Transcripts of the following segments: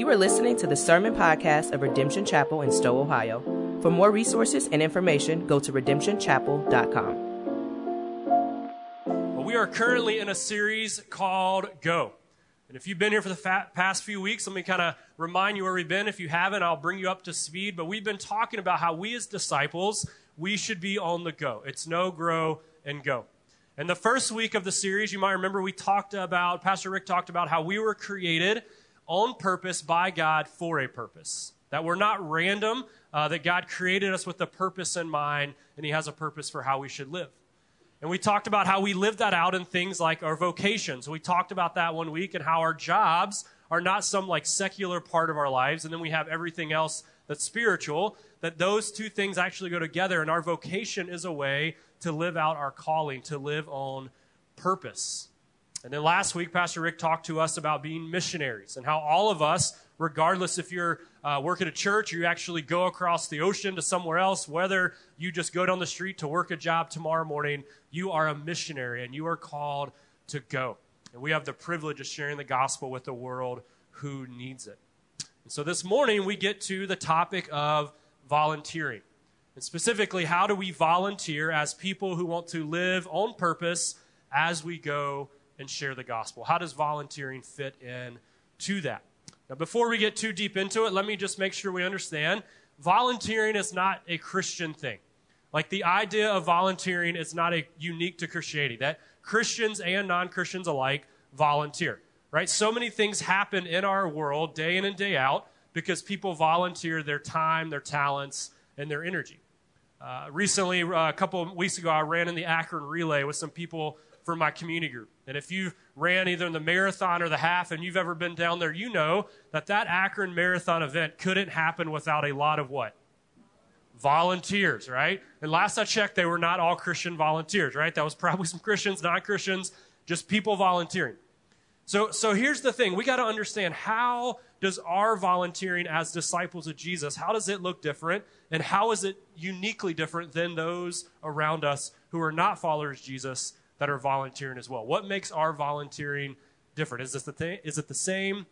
You are listening to the Sermon Podcast of Redemption Chapel in Stow, Ohio. For more resources and information, go to redemptionchapel.com. Well, we are currently in a series called Go. And if you've been here for the fa- past few weeks, let me kind of remind you where we've been. If you haven't, I'll bring you up to speed. But we've been talking about how we as disciples, we should be on the go. It's know grow, and go. And the first week of the series, you might remember we talked about, Pastor Rick talked about how we were created on purpose by God for a purpose. That we're not random, uh, that God created us with a purpose in mind, and He has a purpose for how we should live. And we talked about how we live that out in things like our vocations. We talked about that one week and how our jobs are not some like secular part of our lives, and then we have everything else that's spiritual, that those two things actually go together, and our vocation is a way to live out our calling, to live on purpose. And then last week, Pastor Rick talked to us about being missionaries and how all of us, regardless if you're uh, at a church or you actually go across the ocean to somewhere else, whether you just go down the street to work a job tomorrow morning, you are a missionary and you are called to go. And we have the privilege of sharing the gospel with the world who needs it. And so this morning, we get to the topic of volunteering. And specifically, how do we volunteer as people who want to live on purpose as we go and share the gospel? How does volunteering fit in to that? Now, before we get too deep into it, let me just make sure we understand volunteering is not a Christian thing. Like the idea of volunteering is not a unique to Christianity. That Christians and non-Christians alike volunteer, right? So many things happen in our world day in and day out because people volunteer their time, their talents, and their energy. Uh, recently, uh, a couple of weeks ago, I ran in the Akron Relay with some people from my community group. And if you ran either in the marathon or the half and you've ever been down there, you know that that Akron Marathon event couldn't happen without a lot of what? Volunteers, right? And last I checked, they were not all Christian volunteers, right? That was probably some Christians, non Christians, just people volunteering. So, so here's the thing we got to understand how does our volunteering as disciples of Jesus, how does it look different? And how is it uniquely different than those around us who are not followers of Jesus that are volunteering as well? What makes our volunteering different? Is, this the thing? is it the same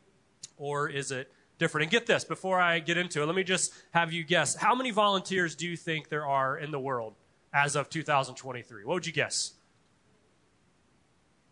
or is it different? And get this, before I get into it, let me just have you guess. How many volunteers do you think there are in the world as of 2023? What would you guess?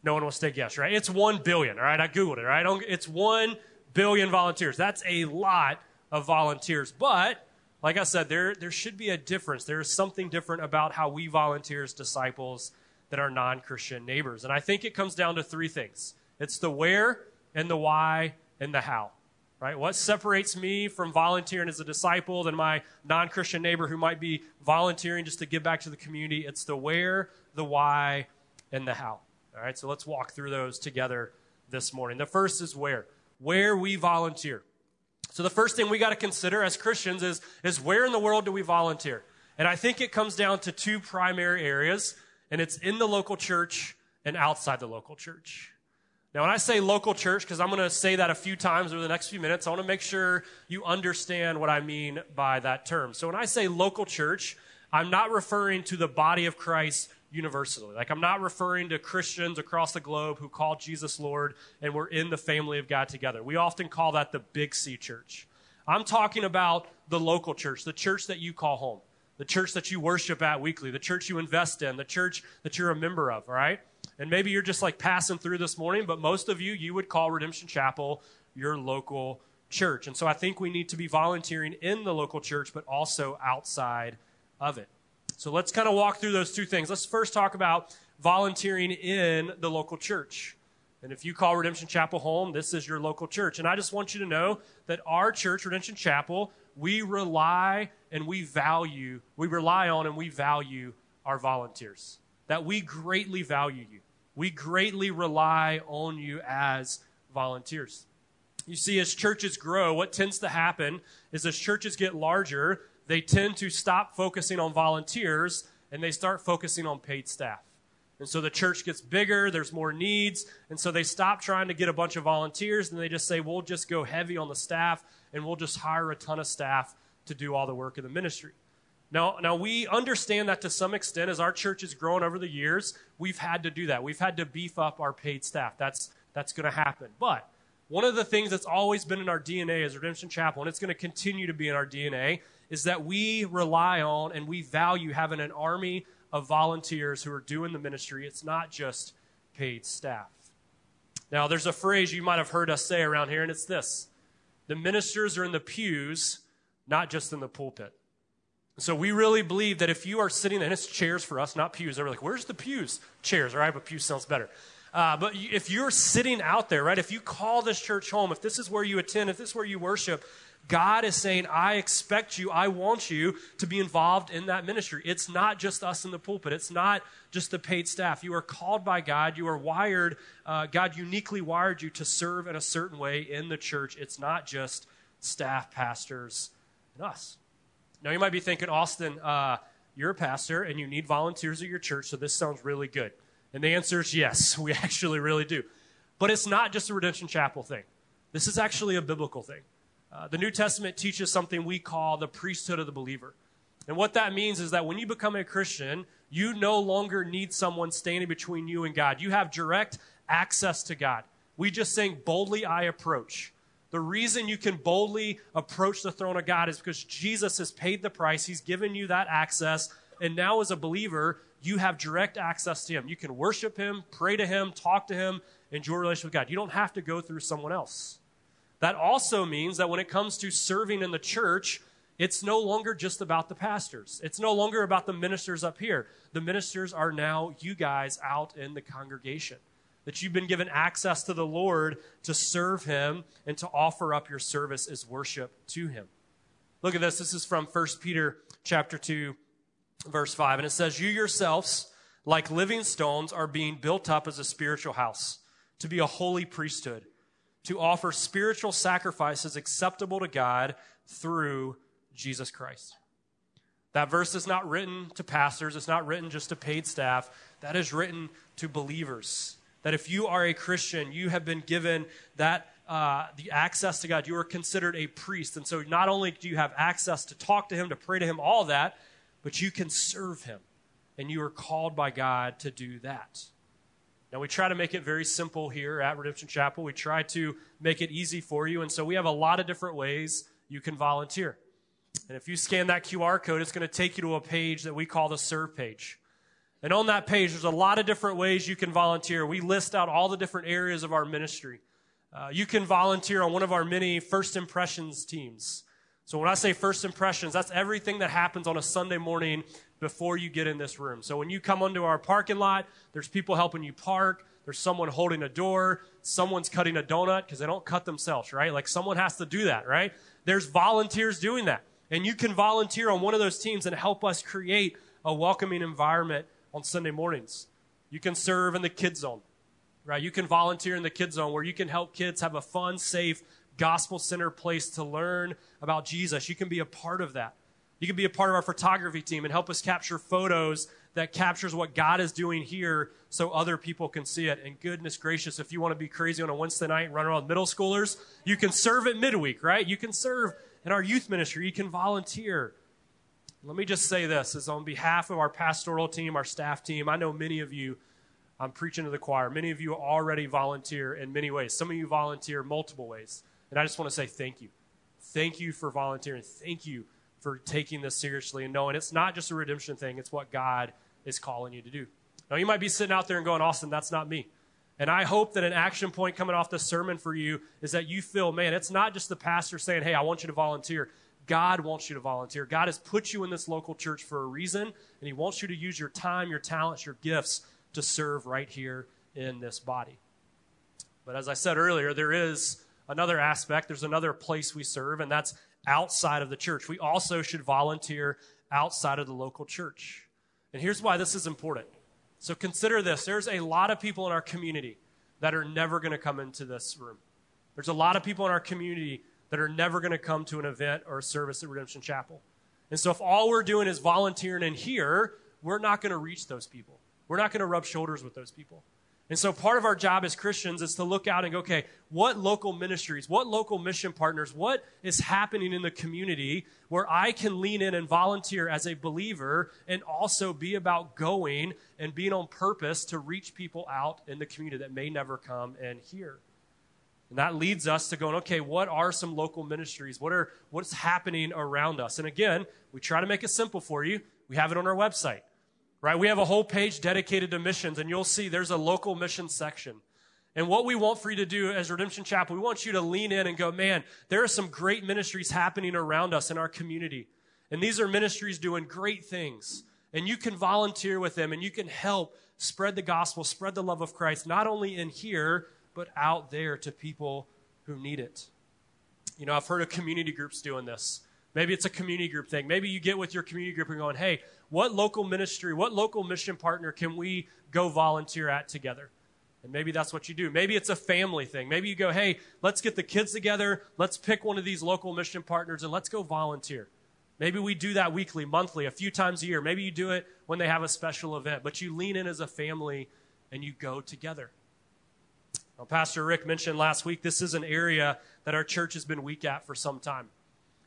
No one wants to take guess, right? It's 1 billion, all right? I Googled it, Right, It's 1 billion volunteers. That's a lot of volunteers. But, like I said, there, there should be a difference. There is something different about how we volunteers, disciples than our non Christian neighbors. And I think it comes down to three things it's the where, and the why, and the how. Right? What separates me from volunteering as a disciple than my non Christian neighbor who might be volunteering just to give back to the community? It's the where, the why, and the how. All right, so let's walk through those together this morning. The first is where. Where we volunteer. So the first thing we got to consider as Christians is, is where in the world do we volunteer? And I think it comes down to two primary areas, and it's in the local church and outside the local church. Now, when I say local church, because I'm going to say that a few times over the next few minutes, I want to make sure you understand what I mean by that term. So when I say local church, I'm not referring to the body of Christ universally. Like, I'm not referring to Christians across the globe who call Jesus Lord and we're in the family of God together. We often call that the Big C church. I'm talking about the local church, the church that you call home, the church that you worship at weekly, the church you invest in, the church that you're a member of, all right? And maybe you're just like passing through this morning, but most of you, you would call Redemption Chapel your local church. And so I think we need to be volunteering in the local church, but also outside of it. So let's kind of walk through those two things. Let's first talk about volunteering in the local church. And if you call Redemption Chapel home, this is your local church. And I just want you to know that our church, Redemption Chapel, we rely and we value, we rely on and we value our volunteers. That we greatly value you. We greatly rely on you as volunteers. You see, as churches grow, what tends to happen is as churches get larger, they tend to stop focusing on volunteers and they start focusing on paid staff. And so the church gets bigger, there's more needs, and so they stop trying to get a bunch of volunteers and they just say, we'll just go heavy on the staff and we'll just hire a ton of staff to do all the work of the ministry. Now, now we understand that to some extent as our church has grown over the years, we've had to do that. We've had to beef up our paid staff. That's, that's going to happen. But One of the things that's always been in our DNA as Redemption Chapel, and it's going to continue to be in our DNA, is that we rely on and we value having an army of volunteers who are doing the ministry. It's not just paid staff. Now, there's a phrase you might have heard us say around here, and it's this the ministers are in the pews, not just in the pulpit. So we really believe that if you are sitting, and it's chairs for us, not pews. They're like, where's the pews? Chairs, all right, but pews sounds better. Uh, but if you're sitting out there, right, if you call this church home, if this is where you attend, if this is where you worship, God is saying, I expect you, I want you to be involved in that ministry. It's not just us in the pulpit, it's not just the paid staff. You are called by God, you are wired, uh, God uniquely wired you to serve in a certain way in the church. It's not just staff, pastors, and us. Now, you might be thinking, Austin, uh, you're a pastor and you need volunteers at your church, so this sounds really good. And the answer is yes, we actually really do. But it's not just a Redemption Chapel thing, this is actually a biblical thing. Uh, the New Testament teaches something we call the priesthood of the believer. And what that means is that when you become a Christian, you no longer need someone standing between you and God. You have direct access to God. We just sing, Boldly I approach. The reason you can boldly approach the throne of God is because Jesus has paid the price. He's given you that access. And now, as a believer, you have direct access to Him. You can worship Him, pray to Him, talk to Him, enjoy a relationship with God. You don't have to go through someone else. That also means that when it comes to serving in the church, it's no longer just about the pastors. It's no longer about the ministers up here. The ministers are now you guys out in the congregation. That you've been given access to the Lord to serve Him and to offer up your service as worship to Him. Look at this. This is from 1 Peter chapter 2, verse 5. And it says, You yourselves, like living stones, are being built up as a spiritual house, to be a holy priesthood to offer spiritual sacrifices acceptable to God through Jesus Christ. That verse is not written to pastors, it's not written just to paid staff. That is written to believers. That if you are a Christian, you have been given that uh, the access to God. You are considered a priest. And so not only do you have access to talk to Him, to pray to Him, all that, but you can serve Him. And you are called by God to do that. Now, we try to make it very simple here at Redemption Chapel. We try to make it easy for you. And so we have a lot of different ways you can volunteer. And if you scan that QR code, it's going to take you to a page that we call the serve page. And on that page, there's a lot of different ways you can volunteer. We list out all the different areas of our ministry. Uh, you can volunteer on one of our many first impressions teams. So when I say first impressions, that's everything that happens on a Sunday morning before you get in this room. So when you come onto our parking lot, there's people helping you park. There's someone holding a door. Someone's cutting a donut because they don't cut themselves, right? Like someone has to do that, right? There's volunteers doing that. And you can volunteer on one of those teams and help us create a welcoming environment on Sunday mornings. You can serve in the kids zone, right? You can volunteer in the kids zone where you can help kids have a fun, safe, gospel centered place to learn about Jesus. You can be a part of that. You can be a part of our photography team and help us capture photos that captures what God is doing here so other people can see it. And goodness gracious, if you want to be crazy on a Wednesday night and run around middle schoolers, you can serve at midweek, right? You can serve in our youth ministry. You can volunteer. Let me just say this is on behalf of our pastoral team, our staff team. I know many of you, I'm preaching to the choir, many of you already volunteer in many ways. Some of you volunteer multiple ways. And I just want to say thank you. Thank you for volunteering. Thank you for taking this seriously and knowing it's not just a redemption thing, it's what God is calling you to do. Now, you might be sitting out there and going, Austin, that's not me. And I hope that an action point coming off this sermon for you is that you feel, man, it's not just the pastor saying, hey, I want you to volunteer. God wants you to volunteer. God has put you in this local church for a reason, and He wants you to use your time, your talents, your gifts to serve right here in this body. But as I said earlier, there is another aspect, there's another place we serve, and that's outside of the church. We also should volunteer outside of the local church. And here's why this is important. So consider this there's a lot of people in our community that are never going to come into this room. There's a lot of people in our community that are never going to come to an event or a service at Redemption Chapel. And so if all we're doing is volunteering in here, we're not going to reach those people. We're not going to rub shoulders with those people. And so part of our job as Christians is to look out and go, okay, what local ministries, what local mission partners, what is happening in the community where I can lean in and volunteer as a believer and also be about going and being on purpose to reach people out in the community that may never come and hear. And that leads us to going, okay, what are some local ministries? What are what's happening around us? And again, we try to make it simple for you. We have it on our website. Right? We have a whole page dedicated to missions, and you'll see there's a local mission section. And what we want for you to do as Redemption Chapel, we want you to lean in and go, man, there are some great ministries happening around us in our community. And these are ministries doing great things. And you can volunteer with them and you can help spread the gospel, spread the love of Christ, not only in here, but out there to people who need it. You know, I've heard of community groups doing this. Maybe it's a community group thing. Maybe you get with your community group and going, hey, what local ministry, what local mission partner can we go volunteer at together? And maybe that's what you do. Maybe it's a family thing. Maybe you go, hey, let's get the kids together. Let's pick one of these local mission partners and let's go volunteer. Maybe we do that weekly, monthly, a few times a year. Maybe you do it when they have a special event, but you lean in as a family and you go together. Well, Pastor Rick mentioned last week this is an area that our church has been weak at for some time.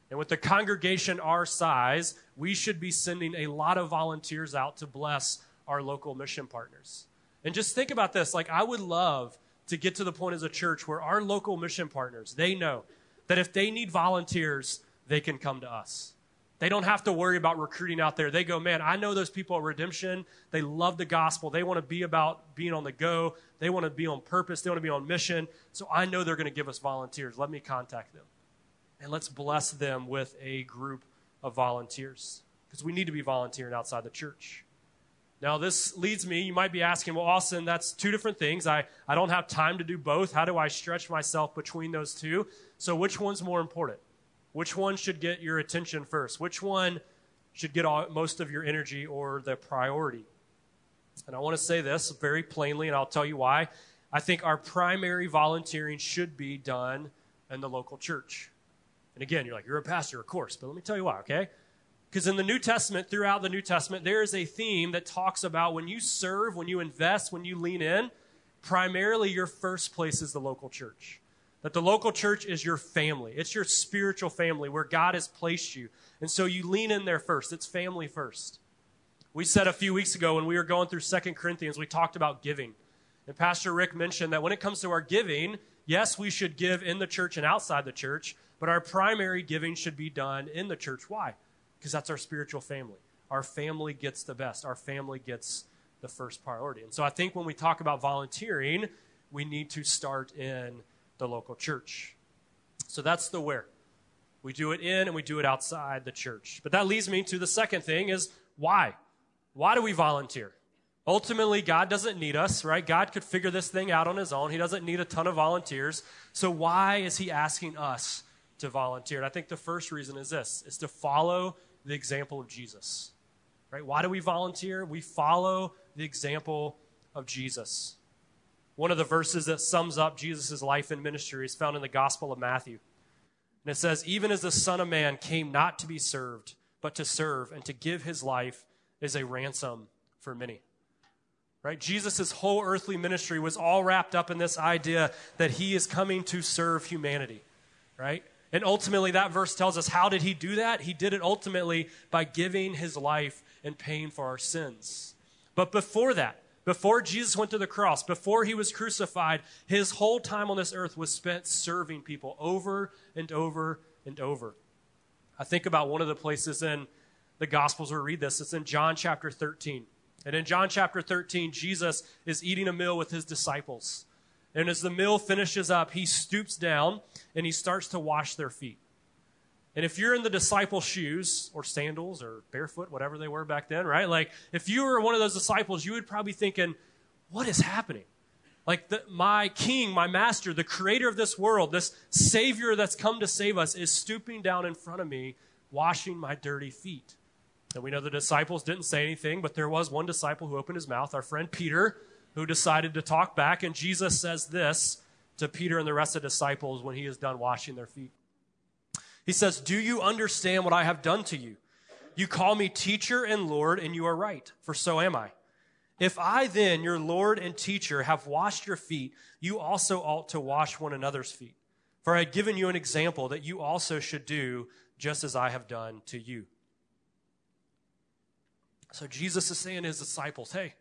And with the congregation our size, we should be sending a lot of volunteers out to bless our local mission partners. And just think about this like, I would love to get to the point as a church where our local mission partners, they know that if they need volunteers, they can come to us. They don't have to worry about recruiting out there. They go, man, I know those people at Redemption. They love the gospel. They want to be about being on the go. They want to be on purpose. They want to be on mission. So I know they're going to give us volunteers. Let me contact them. And let's bless them with a group of volunteers because we need to be volunteering outside the church. Now, this leads me, you might be asking, well, Austin, that's two different things. I, I don't have time to do both. How do I stretch myself between those two? So, which one's more important? Which one should get your attention first? Which one should get all, most of your energy or the priority? And I want to say this very plainly, and I'll tell you why. I think our primary volunteering should be done in the local church. And again, you're like, you're a pastor, of course, but let me tell you why, okay? Because in the New Testament, throughout the New Testament, there is a theme that talks about when you serve, when you invest, when you lean in, primarily your first place is the local church. That the local church is your family. It's your spiritual family where God has placed you. And so you lean in there first. It's family first. We said a few weeks ago when we were going through Second Corinthians, we talked about giving. And Pastor Rick mentioned that when it comes to our giving, yes, we should give in the church and outside the church, but our primary giving should be done in the church. Why? Because that's our spiritual family. Our family gets the best, our family gets the first priority. And so I think when we talk about volunteering, we need to start in the local church. So that's the where. We do it in and we do it outside the church. But that leads me to the second thing is why? Why do we volunteer? Ultimately, God doesn't need us, right? God could figure this thing out on his own. He doesn't need a ton of volunteers. So why is he asking us to volunteer? And I think the first reason is this, is to follow the example of Jesus. Right? Why do we volunteer? We follow the example of Jesus. One of the verses that sums up Jesus' life and ministry is found in the Gospel of Matthew. And it says, Even as the Son of Man came not to be served, but to serve and to give his life as a ransom for many. Right? Jesus' whole earthly ministry was all wrapped up in this idea that he is coming to serve humanity. Right? And ultimately, that verse tells us how did he do that? He did it ultimately by giving his life and paying for our sins. But before that, before Jesus went to the cross, before he was crucified, his whole time on this earth was spent serving people over and over and over. I think about one of the places in the Gospels where we read this. It's in John chapter 13. And in John chapter 13, Jesus is eating a meal with his disciples. And as the meal finishes up, he stoops down and he starts to wash their feet. And if you're in the disciples' shoes or sandals or barefoot, whatever they were back then, right? Like, if you were one of those disciples, you would probably thinking, what is happening? Like, the, my king, my master, the creator of this world, this savior that's come to save us, is stooping down in front of me, washing my dirty feet. And we know the disciples didn't say anything, but there was one disciple who opened his mouth, our friend Peter, who decided to talk back. And Jesus says this to Peter and the rest of the disciples when he is done washing their feet. He says, Do you understand what I have done to you? You call me teacher and Lord, and you are right, for so am I. If I then, your Lord and teacher, have washed your feet, you also ought to wash one another's feet. For I have given you an example that you also should do just as I have done to you. So Jesus is saying to his disciples, Hey,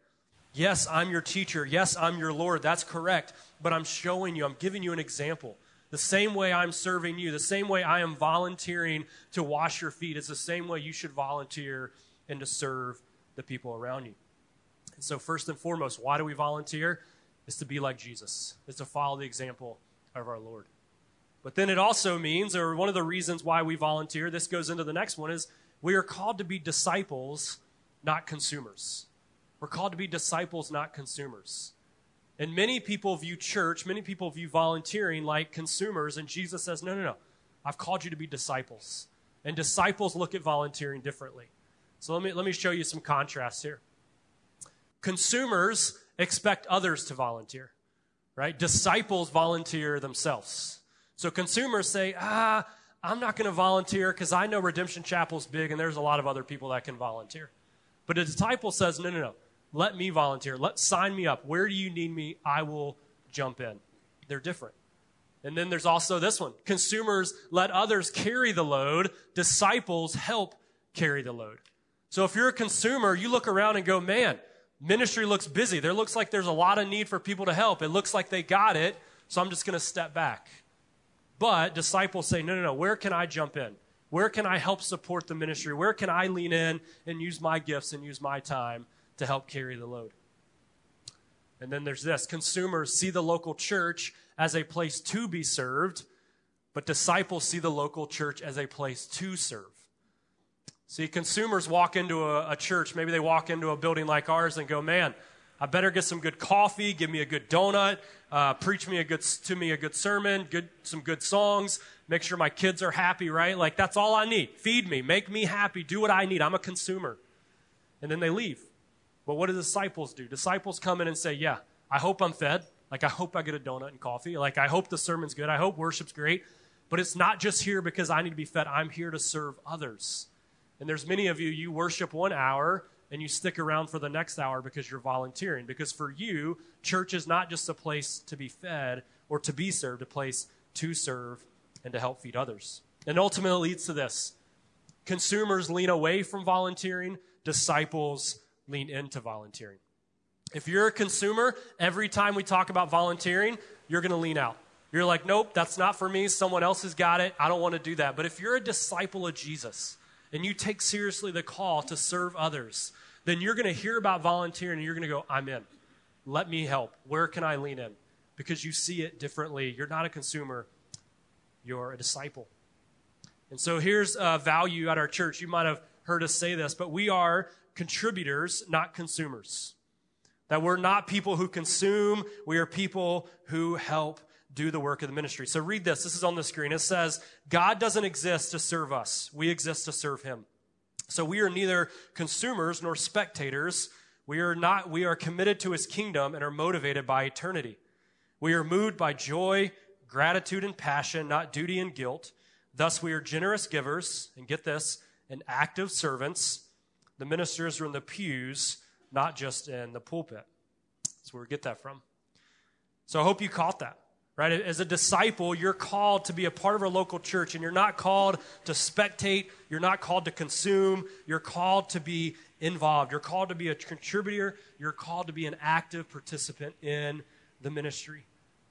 Yes, I'm your teacher. Yes, I'm your Lord. That's correct. But I'm showing you, I'm giving you an example. The same way I'm serving you, the same way I am volunteering to wash your feet, is the same way you should volunteer and to serve the people around you. And so, first and foremost, why do we volunteer? Is to be like Jesus, is to follow the example of our Lord. But then it also means, or one of the reasons why we volunteer, this goes into the next one, is we are called to be disciples, not consumers. We're called to be disciples, not consumers. And many people view church, many people view volunteering like consumers, and Jesus says, no, no, no. I've called you to be disciples. And disciples look at volunteering differently. So let me, let me show you some contrasts here. Consumers expect others to volunteer, right? Disciples volunteer themselves. So consumers say, ah, I'm not going to volunteer because I know Redemption Chapel's big and there's a lot of other people that can volunteer. But a disciple says, no, no, no. Let me volunteer. Let sign me up. Where do you need me? I will jump in. They're different. And then there's also this one. Consumers let others carry the load. Disciples help carry the load. So if you're a consumer, you look around and go, man, ministry looks busy. There looks like there's a lot of need for people to help. It looks like they got it. So I'm just going to step back. But disciples say, no, no, no. Where can I jump in? Where can I help support the ministry? Where can I lean in and use my gifts and use my time to help carry the load. And then there's this consumers see the local church as a place to be served, but disciples see the local church as a place to serve. See, consumers walk into a, a, church, maybe they walk into a building like ours and go, man, I better get some good coffee, give me a good donut, uh, preach me a good, to me a good sermon, good, some good songs, make sure my kids are happy, right? Like, that's all I need. Feed me, make me happy, do what I need. I'm a consumer. And then they leave. But what do disciples do? Disciples come in and say, Yeah, I hope I'm fed. Like, I hope I get a donut and coffee. Like, I hope the sermon's good. I hope worship's great. But it's not just here because I need to be fed. I'm here to serve others. And there's many of you, you worship one hour and you stick around for the next hour because you're volunteering. Because for you, church is not just a place to be fed or to be served, a place to serve and to help feed others. And ultimately leads to this consumers lean away from volunteering, disciples lean into volunteering. If you're a consumer, every time we talk about volunteering, you're going to lean out. You're like, nope, that's not for me. Someone else has got it. I don't want to do that. But if you're a disciple of Jesus and you take seriously the call to serve others, then you're going to hear about volunteering and you're going to go, I'm in. Let me help. Where can I lean in? Because you see it differently. You're not a consumer, you're a disciple. And so here's a value at our church. You might have heard us say this, but we are contributors, not consumers. That we're not people who consume, we are people who help do the work of the ministry. So read this. This is on the screen. It says, God doesn't exist to serve us. We exist to serve him. So we are neither consumers nor spectators. We are not, we are committed to his kingdom and are motivated by eternity. We are moved by joy, gratitude, and passion, not duty and guilt. Thus we are generous givers, and get this, and active servants the ministers are in the pews, not just in the pulpit. That's where we get that from. So I hope you caught that. Right? As a disciple, you're called to be a part of our local church, and you're not called to spectate. You're not called to consume. You're called to be involved. You're called to be a contributor. You're called to be an active participant in the ministry.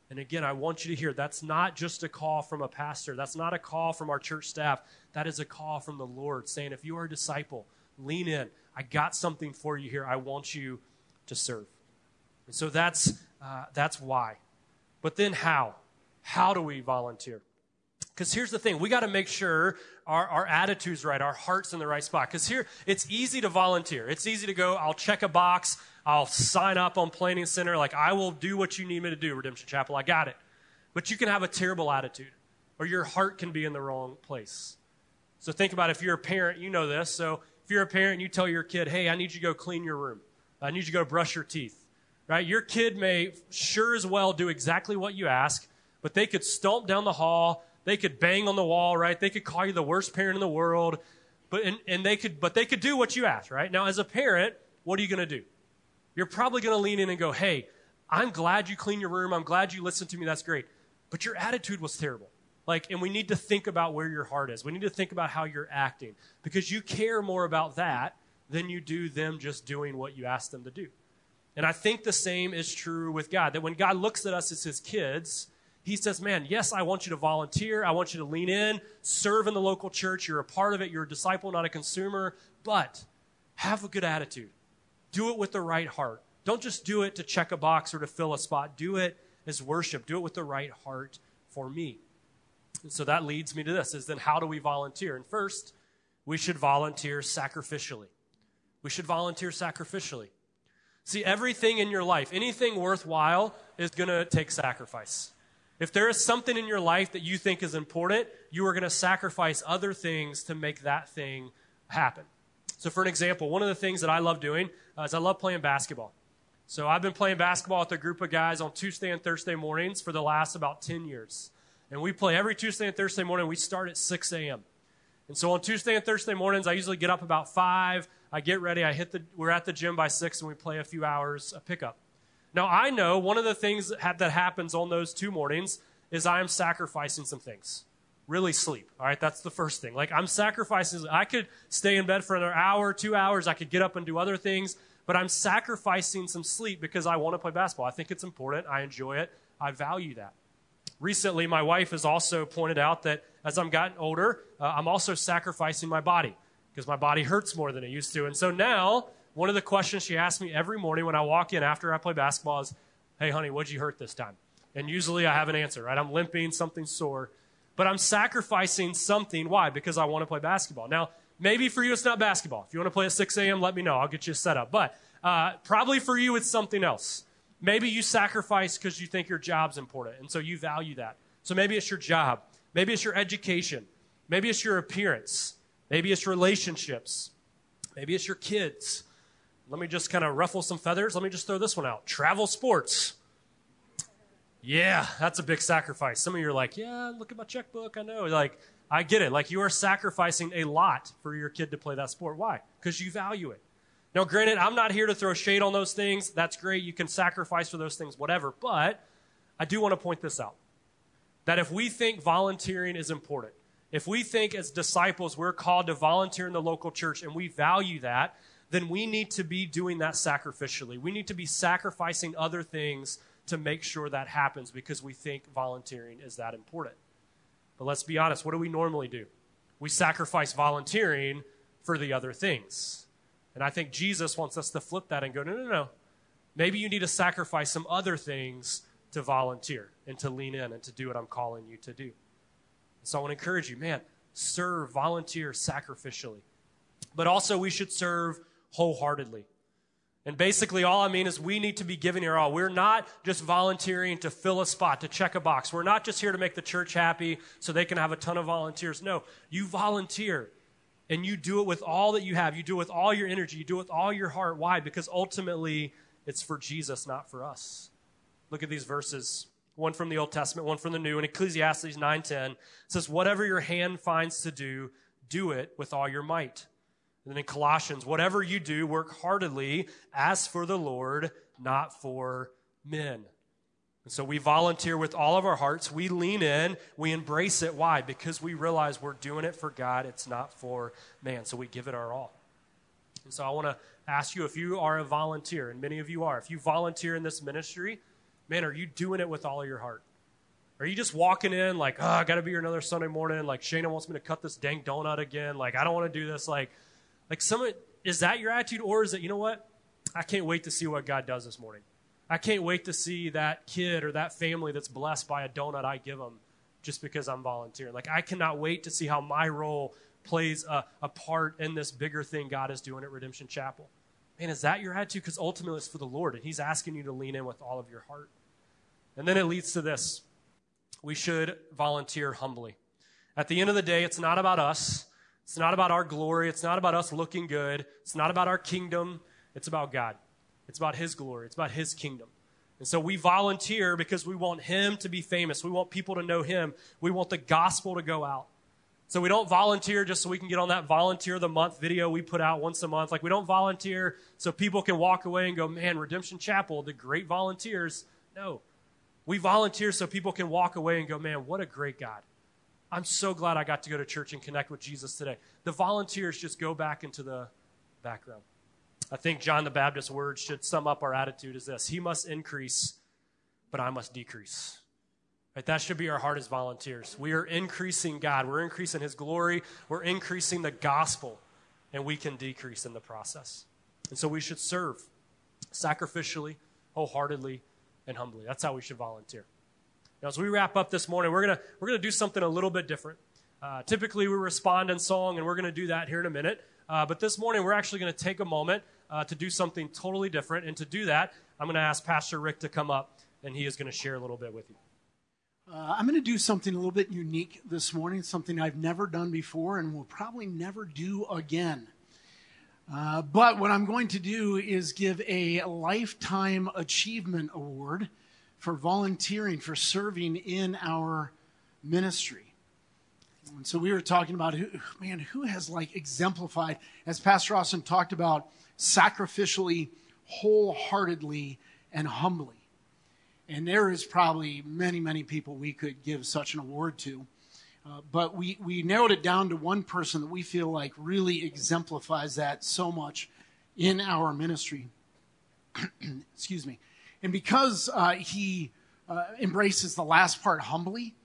And again, I want you to hear that's not just a call from a pastor. That's not a call from our church staff. That is a call from the Lord saying, if you are a disciple, lean in. I got something for you here. I want you to serve. And so that's, uh, that's why. But then how? How do we volunteer? Because here's the thing we got to make sure our, our attitude's right, our heart's in the right spot. Because here, it's easy to volunteer. It's easy to go, I'll check a box, I'll sign up on Planning Center, like, I will do what you need me to do, Redemption Chapel. I got it. But you can have a terrible attitude, or your heart can be in the wrong place. So think about if you're a parent, you know this. So if you're a parent, you tell your kid, hey, I need you to go clean your room. I need you to go brush your teeth. Right? Your kid may sure as well do exactly what you ask, but they could stomp down the hall. They could bang on the wall, right? They could call you the worst parent in the world. But, and, and they could, but they could do what you ask, right? Now, as a parent, what are you going to do? You're probably going to lean in and go, hey, I'm glad you clean your room. I'm glad you listened to me. That's great. But your attitude was terrible. Like, and we need to think about where your heart is. We need to think about how you're acting because you care more about that than you do them just doing what you ask them to do. And I think the same is true with God, that when God looks at us as his kids, he says, Man, yes, I want you to volunteer. I want you to lean in, serve in the local church. You're a part of it. You're a disciple, not a consumer. But have a good attitude. Do it with the right heart. Don't just do it to check a box or to fill a spot. Do it as worship. Do it with the right heart for me. So that leads me to this is then how do we volunteer? And first, we should volunteer sacrificially. We should volunteer sacrificially. See, everything in your life, anything worthwhile, is going to take sacrifice. If there is something in your life that you think is important, you are going to sacrifice other things to make that thing happen. So, for an example, one of the things that I love doing is I love playing basketball. So, I've been playing basketball with a group of guys on Tuesday and Thursday mornings for the last about 10 years. And we play every Tuesday and Thursday morning. We start at 6 a.m. And so on Tuesday and Thursday mornings, I usually get up about 5. I get ready. I hit the, we're at the gym by 6 and we play a few hours of pickup. Now, I know one of the things that, ha- that happens on those two mornings is I am sacrificing some things. Really sleep. All right, that's the first thing. Like, I'm sacrificing, I could stay in bed for another hour, two hours, I could get up and do other things, but I'm sacrificing some sleep because I want to play basketball. I think it's important. I enjoy it. I value that. Recently, my wife has also pointed out that as I'm gotten older, uh, I'm also sacrificing my body because my body hurts more than it used to. And so now, one of the questions she asks me every morning when I walk in after I play basketball is, Hey, honey, what'd you hurt this time? And usually I have an answer, right? I'm limping, something sore. But I'm sacrificing something. Why? Because I want to play basketball. Now, maybe for you it's not basketball. If you want to play at 6 a.m., let me know. I'll get you set up. But uh, probably for you it's something else. Maybe you sacrifice because you think your job's important, and so you value that. So maybe it's your job. Maybe it's your education. Maybe it's your appearance. Maybe it's relationships. Maybe it's your kids. Let me just kind of ruffle some feathers. Let me just throw this one out. Travel sports. Yeah, that's a big sacrifice. Some of you are like, yeah, look at my checkbook. I know. Like, I get it. Like, you are sacrificing a lot for your kid to play that sport. Why? Because you value it. Now, granted, I'm not here to throw shade on those things. That's great. You can sacrifice for those things, whatever. But I do want to point this out that if we think volunteering is important, if we think as disciples we're called to volunteer in the local church and we value that, then we need to be doing that sacrificially. We need to be sacrificing other things to make sure that happens because we think volunteering is that important. But let's be honest, what do we normally do? We sacrifice volunteering for the other things. And I think Jesus wants us to flip that and go, no, no, no. Maybe you need to sacrifice some other things to volunteer and to lean in and to do what I'm calling you to do. So I want to encourage you, man, serve, volunteer sacrificially. But also, we should serve wholeheartedly. And basically, all I mean is we need to be giving your all. We're not just volunteering to fill a spot, to check a box. We're not just here to make the church happy so they can have a ton of volunteers. No, you volunteer and you do it with all that you have. You do it with all your energy. You do it with all your heart. Why? Because ultimately, it's for Jesus, not for us. Look at these verses. One from the Old Testament, one from the New. In Ecclesiastes 9.10, says, Whatever your hand finds to do, do it with all your might and then in Colossians, whatever you do, work heartily as for the Lord, not for men. And so we volunteer with all of our hearts. We lean in. We embrace it. Why? Because we realize we're doing it for God. It's not for man. So we give it our all. And so I want to ask you if you are a volunteer, and many of you are, if you volunteer in this ministry, man, are you doing it with all of your heart? Are you just walking in like, oh, I got to be here another Sunday morning? Like, Shana wants me to cut this dang donut again. Like, I don't want to do this. Like, like some is that your attitude or is it, you know what? I can't wait to see what God does this morning. I can't wait to see that kid or that family that's blessed by a donut I give them just because I'm volunteering. Like I cannot wait to see how my role plays a, a part in this bigger thing God is doing at Redemption Chapel. Man, is that your attitude? Because ultimately it's for the Lord, and He's asking you to lean in with all of your heart. And then it leads to this we should volunteer humbly. At the end of the day, it's not about us, it's not about our glory. It's not about us looking good. It's not about our kingdom. It's about God. It's about His glory. It's about His kingdom. And so we volunteer because we want Him to be famous. We want people to know Him. We want the gospel to go out. So we don't volunteer just so we can get on that volunteer the month video we put out once a month. Like we don't volunteer so people can walk away and go, man, Redemption Chapel, the great volunteers. No. We volunteer so people can walk away and go, man, what a great God. I'm so glad I got to go to church and connect with Jesus today. The volunteers just go back into the background. I think John the Baptist's words should sum up our attitude is this He must increase, but I must decrease. Right? That should be our heart as volunteers. We are increasing God, we're increasing His glory, we're increasing the gospel, and we can decrease in the process. And so we should serve sacrificially, wholeheartedly, and humbly. That's how we should volunteer. Now, as we wrap up this morning, we're going we're gonna do something a little bit different. Uh, typically, we respond in song, and we're going to do that here in a minute. Uh, but this morning, we're actually going to take a moment uh, to do something totally different. And to do that, I'm going to ask Pastor Rick to come up, and he is going to share a little bit with you. Uh, I'm going to do something a little bit unique this morning, something I've never done before and will probably never do again. Uh, but what I'm going to do is give a Lifetime Achievement Award for volunteering, for serving in our ministry. And so we were talking about who, man, who has like exemplified, as Pastor Austin talked about, sacrificially, wholeheartedly, and humbly. And there is probably many, many people we could give such an award to. Uh, but we, we narrowed it down to one person that we feel like really exemplifies that so much in our ministry. Excuse me. And because uh, he uh, embraces the last part humbly,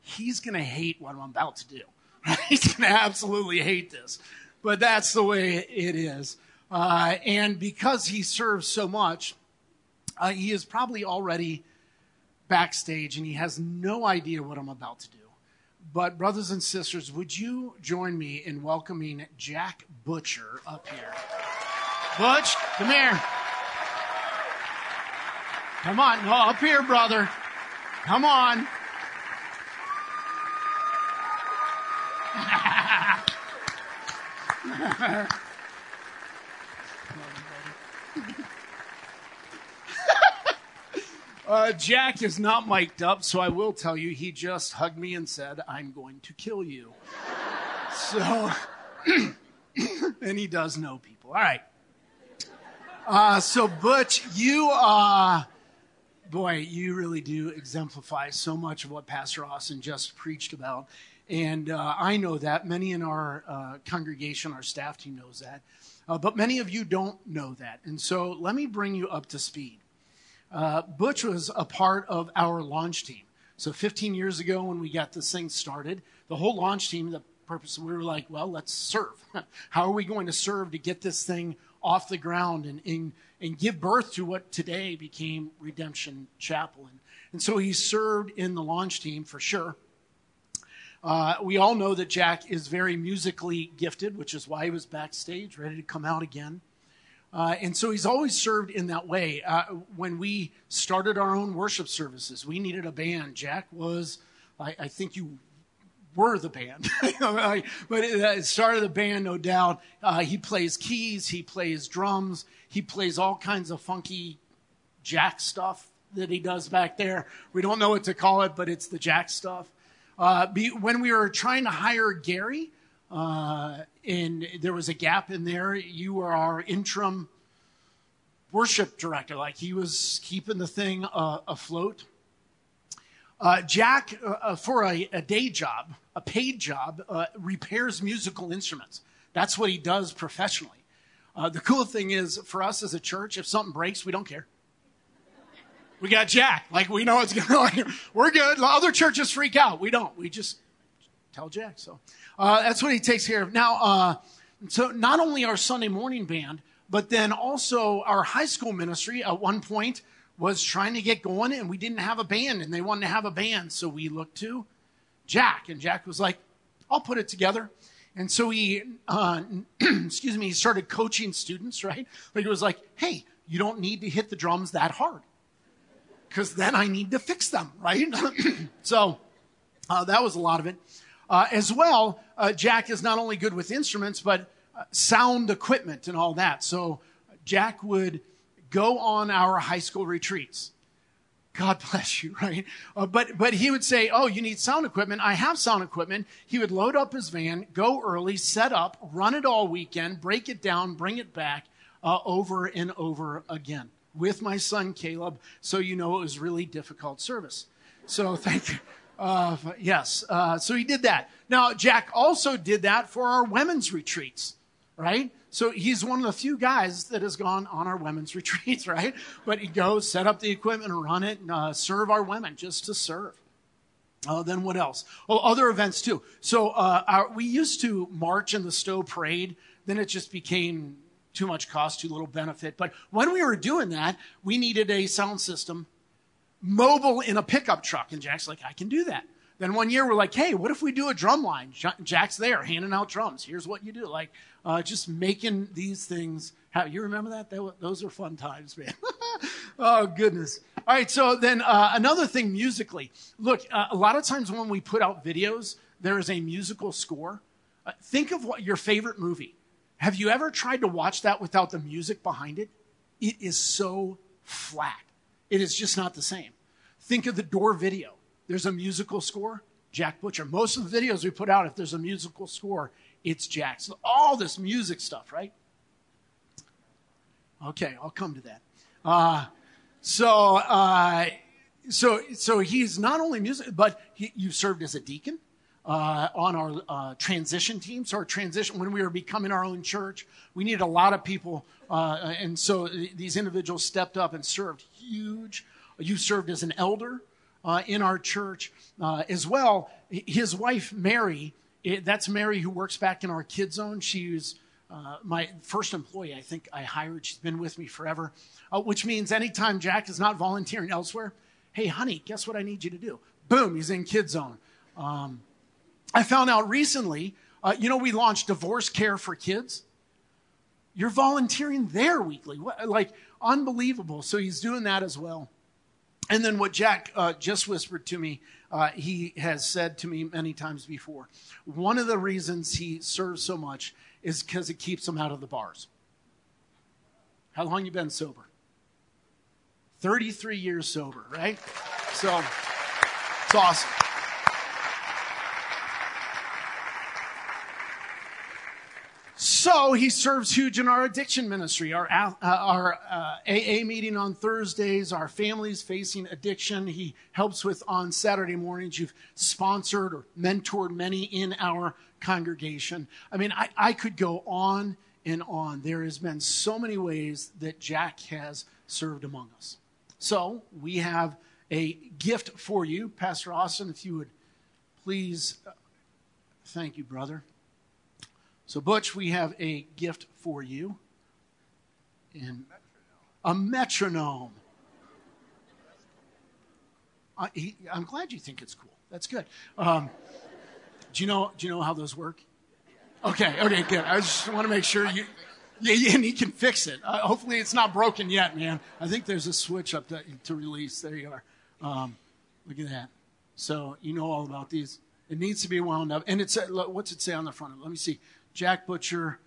he's going to hate what I'm about to do. he's going to absolutely hate this. But that's the way it is. Uh, and because he serves so much, uh, he is probably already backstage and he has no idea what I'm about to do. But, brothers and sisters, would you join me in welcoming Jack Butcher up here? Butch, come here. Come on. No, up here, brother. Come on. uh, Jack is not mic'd up, so I will tell you, he just hugged me and said, I'm going to kill you. so, and he does know people. All right. Uh, so, Butch, you, uh, boy, you really do exemplify so much of what Pastor Austin just preached about. And uh, I know that. Many in our uh, congregation, our staff team knows that. Uh, but many of you don't know that. And so let me bring you up to speed. Uh, Butch was a part of our launch team. So 15 years ago, when we got this thing started, the whole launch team, the purpose, we were like, well, let's serve. How are we going to serve to get this thing off the ground and, and, and give birth to what today became Redemption Chapel? And, and so he served in the launch team for sure. Uh, we all know that Jack is very musically gifted, which is why he was backstage, ready to come out again. Uh, and so he's always served in that way. Uh, when we started our own worship services, we needed a band. Jack was, I, I think you were the band, but it started the band, no doubt. Uh, he plays keys, he plays drums, he plays all kinds of funky Jack stuff that he does back there. We don't know what to call it, but it's the Jack stuff. Uh, when we were trying to hire Gary, uh, and there was a gap in there, you were our interim worship director. Like he was keeping the thing uh, afloat. Uh, Jack, uh, uh, for a, a, day job, a paid job, repairs musical instruments. That's what he does professionally. the cool thing is, for us as a church, if something breaks, we don't care. We got Jack. Like we know it's going. Like, we're good. Other churches freak out. We don't. We just tell Jack. So uh, that's what he takes care of. Now, uh, so not only our Sunday morning band, but then also our high school ministry at one point was trying to get going, and we didn't have a band, and they wanted to have a band, so we looked to Jack, and Jack was like, "I'll put it together." And so he, uh, excuse me, he started coaching students, right? Like it was like, "Hey, you don't need to hit the drums that hard." because then I need to fix them, right? so uh, that was a lot of it. Uh, as well, uh, Jack is not only good with instruments, but uh, sound equipment and all that. So Jack would go on our high school retreats. God bless you, right? Uh, but but he would say, "Oh, you need sound equipment. I have sound equipment." He would load up his van, go early, set up, run it all weekend, break it down, bring it back, uh, over and over again with my son Caleb, so you know it was really difficult service. So thank you. Uh, yes, uh, so he did that. Now, Jack also did that for our women's retreats, right? So he's one of the few guys that has gone on our women's retreats, right? But he goes, set up the equipment, run it, and uh, serve our women just to serve. Uh, then what else? Oh, other events too. So uh, our, we used to march in the Stow Parade. Then it just became too much cost, too little benefit. But when we were doing that, we needed a sound system mobile in a pickup truck. And Jack's like, I can do that. Then one year we're like, hey, what if we do a drum line? Jack's there handing out drums. Here's what you do. Like, uh, just making these things. How, you remember that? that? Those are fun times, man. oh, goodness. All right, so then uh, another thing musically. Look, uh, a lot of times when we put out videos, there is a musical score. Uh, think of what your favorite movie. Have you ever tried to watch that without the music behind it? It is so flat. It is just not the same. Think of the door video there's a musical score, Jack Butcher. Most of the videos we put out, if there's a musical score, it's Jack. So all this music stuff, right? Okay, I'll come to that. Uh, so, uh, so, so he's not only music, but he, you served as a deacon uh, on our uh, transition team. So our transition, when we were becoming our own church, we needed a lot of people, uh, and so these individuals stepped up and served. Huge. You served as an elder uh, in our church uh, as well. His wife, Mary, it, that's Mary who works back in our kid zone. She's uh, my first employee, I think I hired. She's been with me forever, which means anytime Jack is not volunteering elsewhere, hey, honey, guess what I need you to do? Boom, he's in kid zone. Um, I found out recently, uh, you know, we launched divorce care for kids. You're volunteering there weekly. What, like, unbelievable. So he's doing that as well. And then what Jack uh, just whispered to me, uh, he has said to me many times before. One of the reasons he serves so much is because it keeps him out of the bars. How long you been sober? 33 years sober, right? So it's awesome. So he serves huge in our addiction ministry, our, uh, our uh, AA meeting on Thursdays, our families facing addiction. He helps with on Saturday mornings. You've sponsored or mentored many in our congregation. I mean, I, I could go on and on. There has been so many ways that Jack has served among us. So we have a gift for you. Pastor Austin, if you would please, uh, thank you, brother. So, Butch, we have a gift for you. In a metronome. Uh, he, I'm glad you think it's cool. That's good. Um, do you know? Do you know how those work? Okay. Okay. Good. I just want to make sure you. Yeah, and he can fix it. Uh, hopefully, it's not broken yet, man. I think there's a switch up to, to release. There you are. Um, look at that. So you know all about these. It needs to be wound up, and it's what's it say on the front of it? Let me see. Jack Butcher,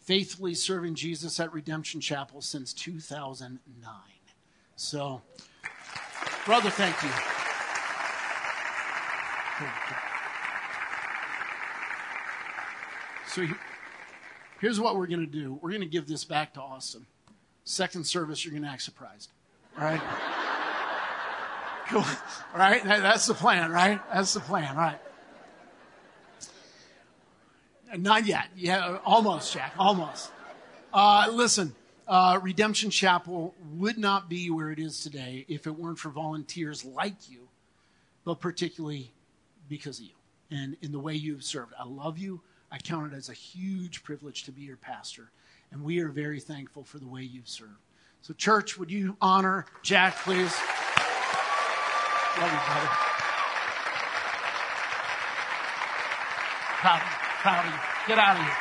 faithfully serving Jesus at Redemption Chapel since 2009. So, brother, thank you. So, here's what we're going to do we're going to give this back to Austin. Second service, you're going to act surprised. All right? Cool. All right? That's the plan, right? That's the plan. All right. Not yet. Yeah, almost, Jack. Almost. Uh, listen, uh, Redemption Chapel would not be where it is today if it weren't for volunteers like you, but particularly because of you and in the way you've served. I love you. I count it as a huge privilege to be your pastor, and we are very thankful for the way you've served. So, church, would you honor Jack, please? Love you, brother. Proud proud of you. Get out of here.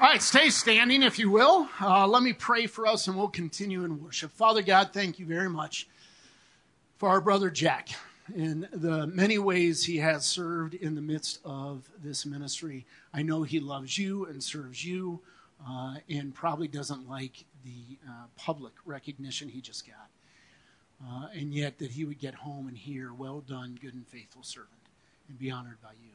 All right, stay standing if you will. Uh, let me pray for us and we'll continue in worship. Father God, thank you very much for our brother Jack in the many ways he has served in the midst of this ministry. I know he loves you and serves you uh, and probably doesn't like the uh, public recognition he just got uh, and yet that he would get home and hear, Well done, good and faithful servant, and be honored by you.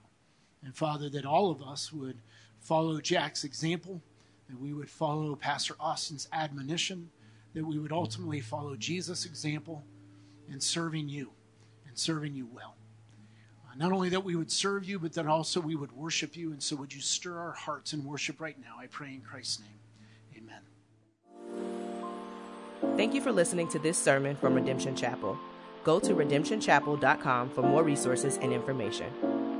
And Father, that all of us would follow Jack's example, that we would follow Pastor Austin's admonition, that we would ultimately follow Jesus' example in serving you and serving you well. not only that we would serve you, but that also we would worship you. And so would you stir our hearts in worship right now? I pray in Christ's name. Amen. Thank you for listening to this sermon from Redemption Chapel. Go to redemptionchapel.com for more resources and information.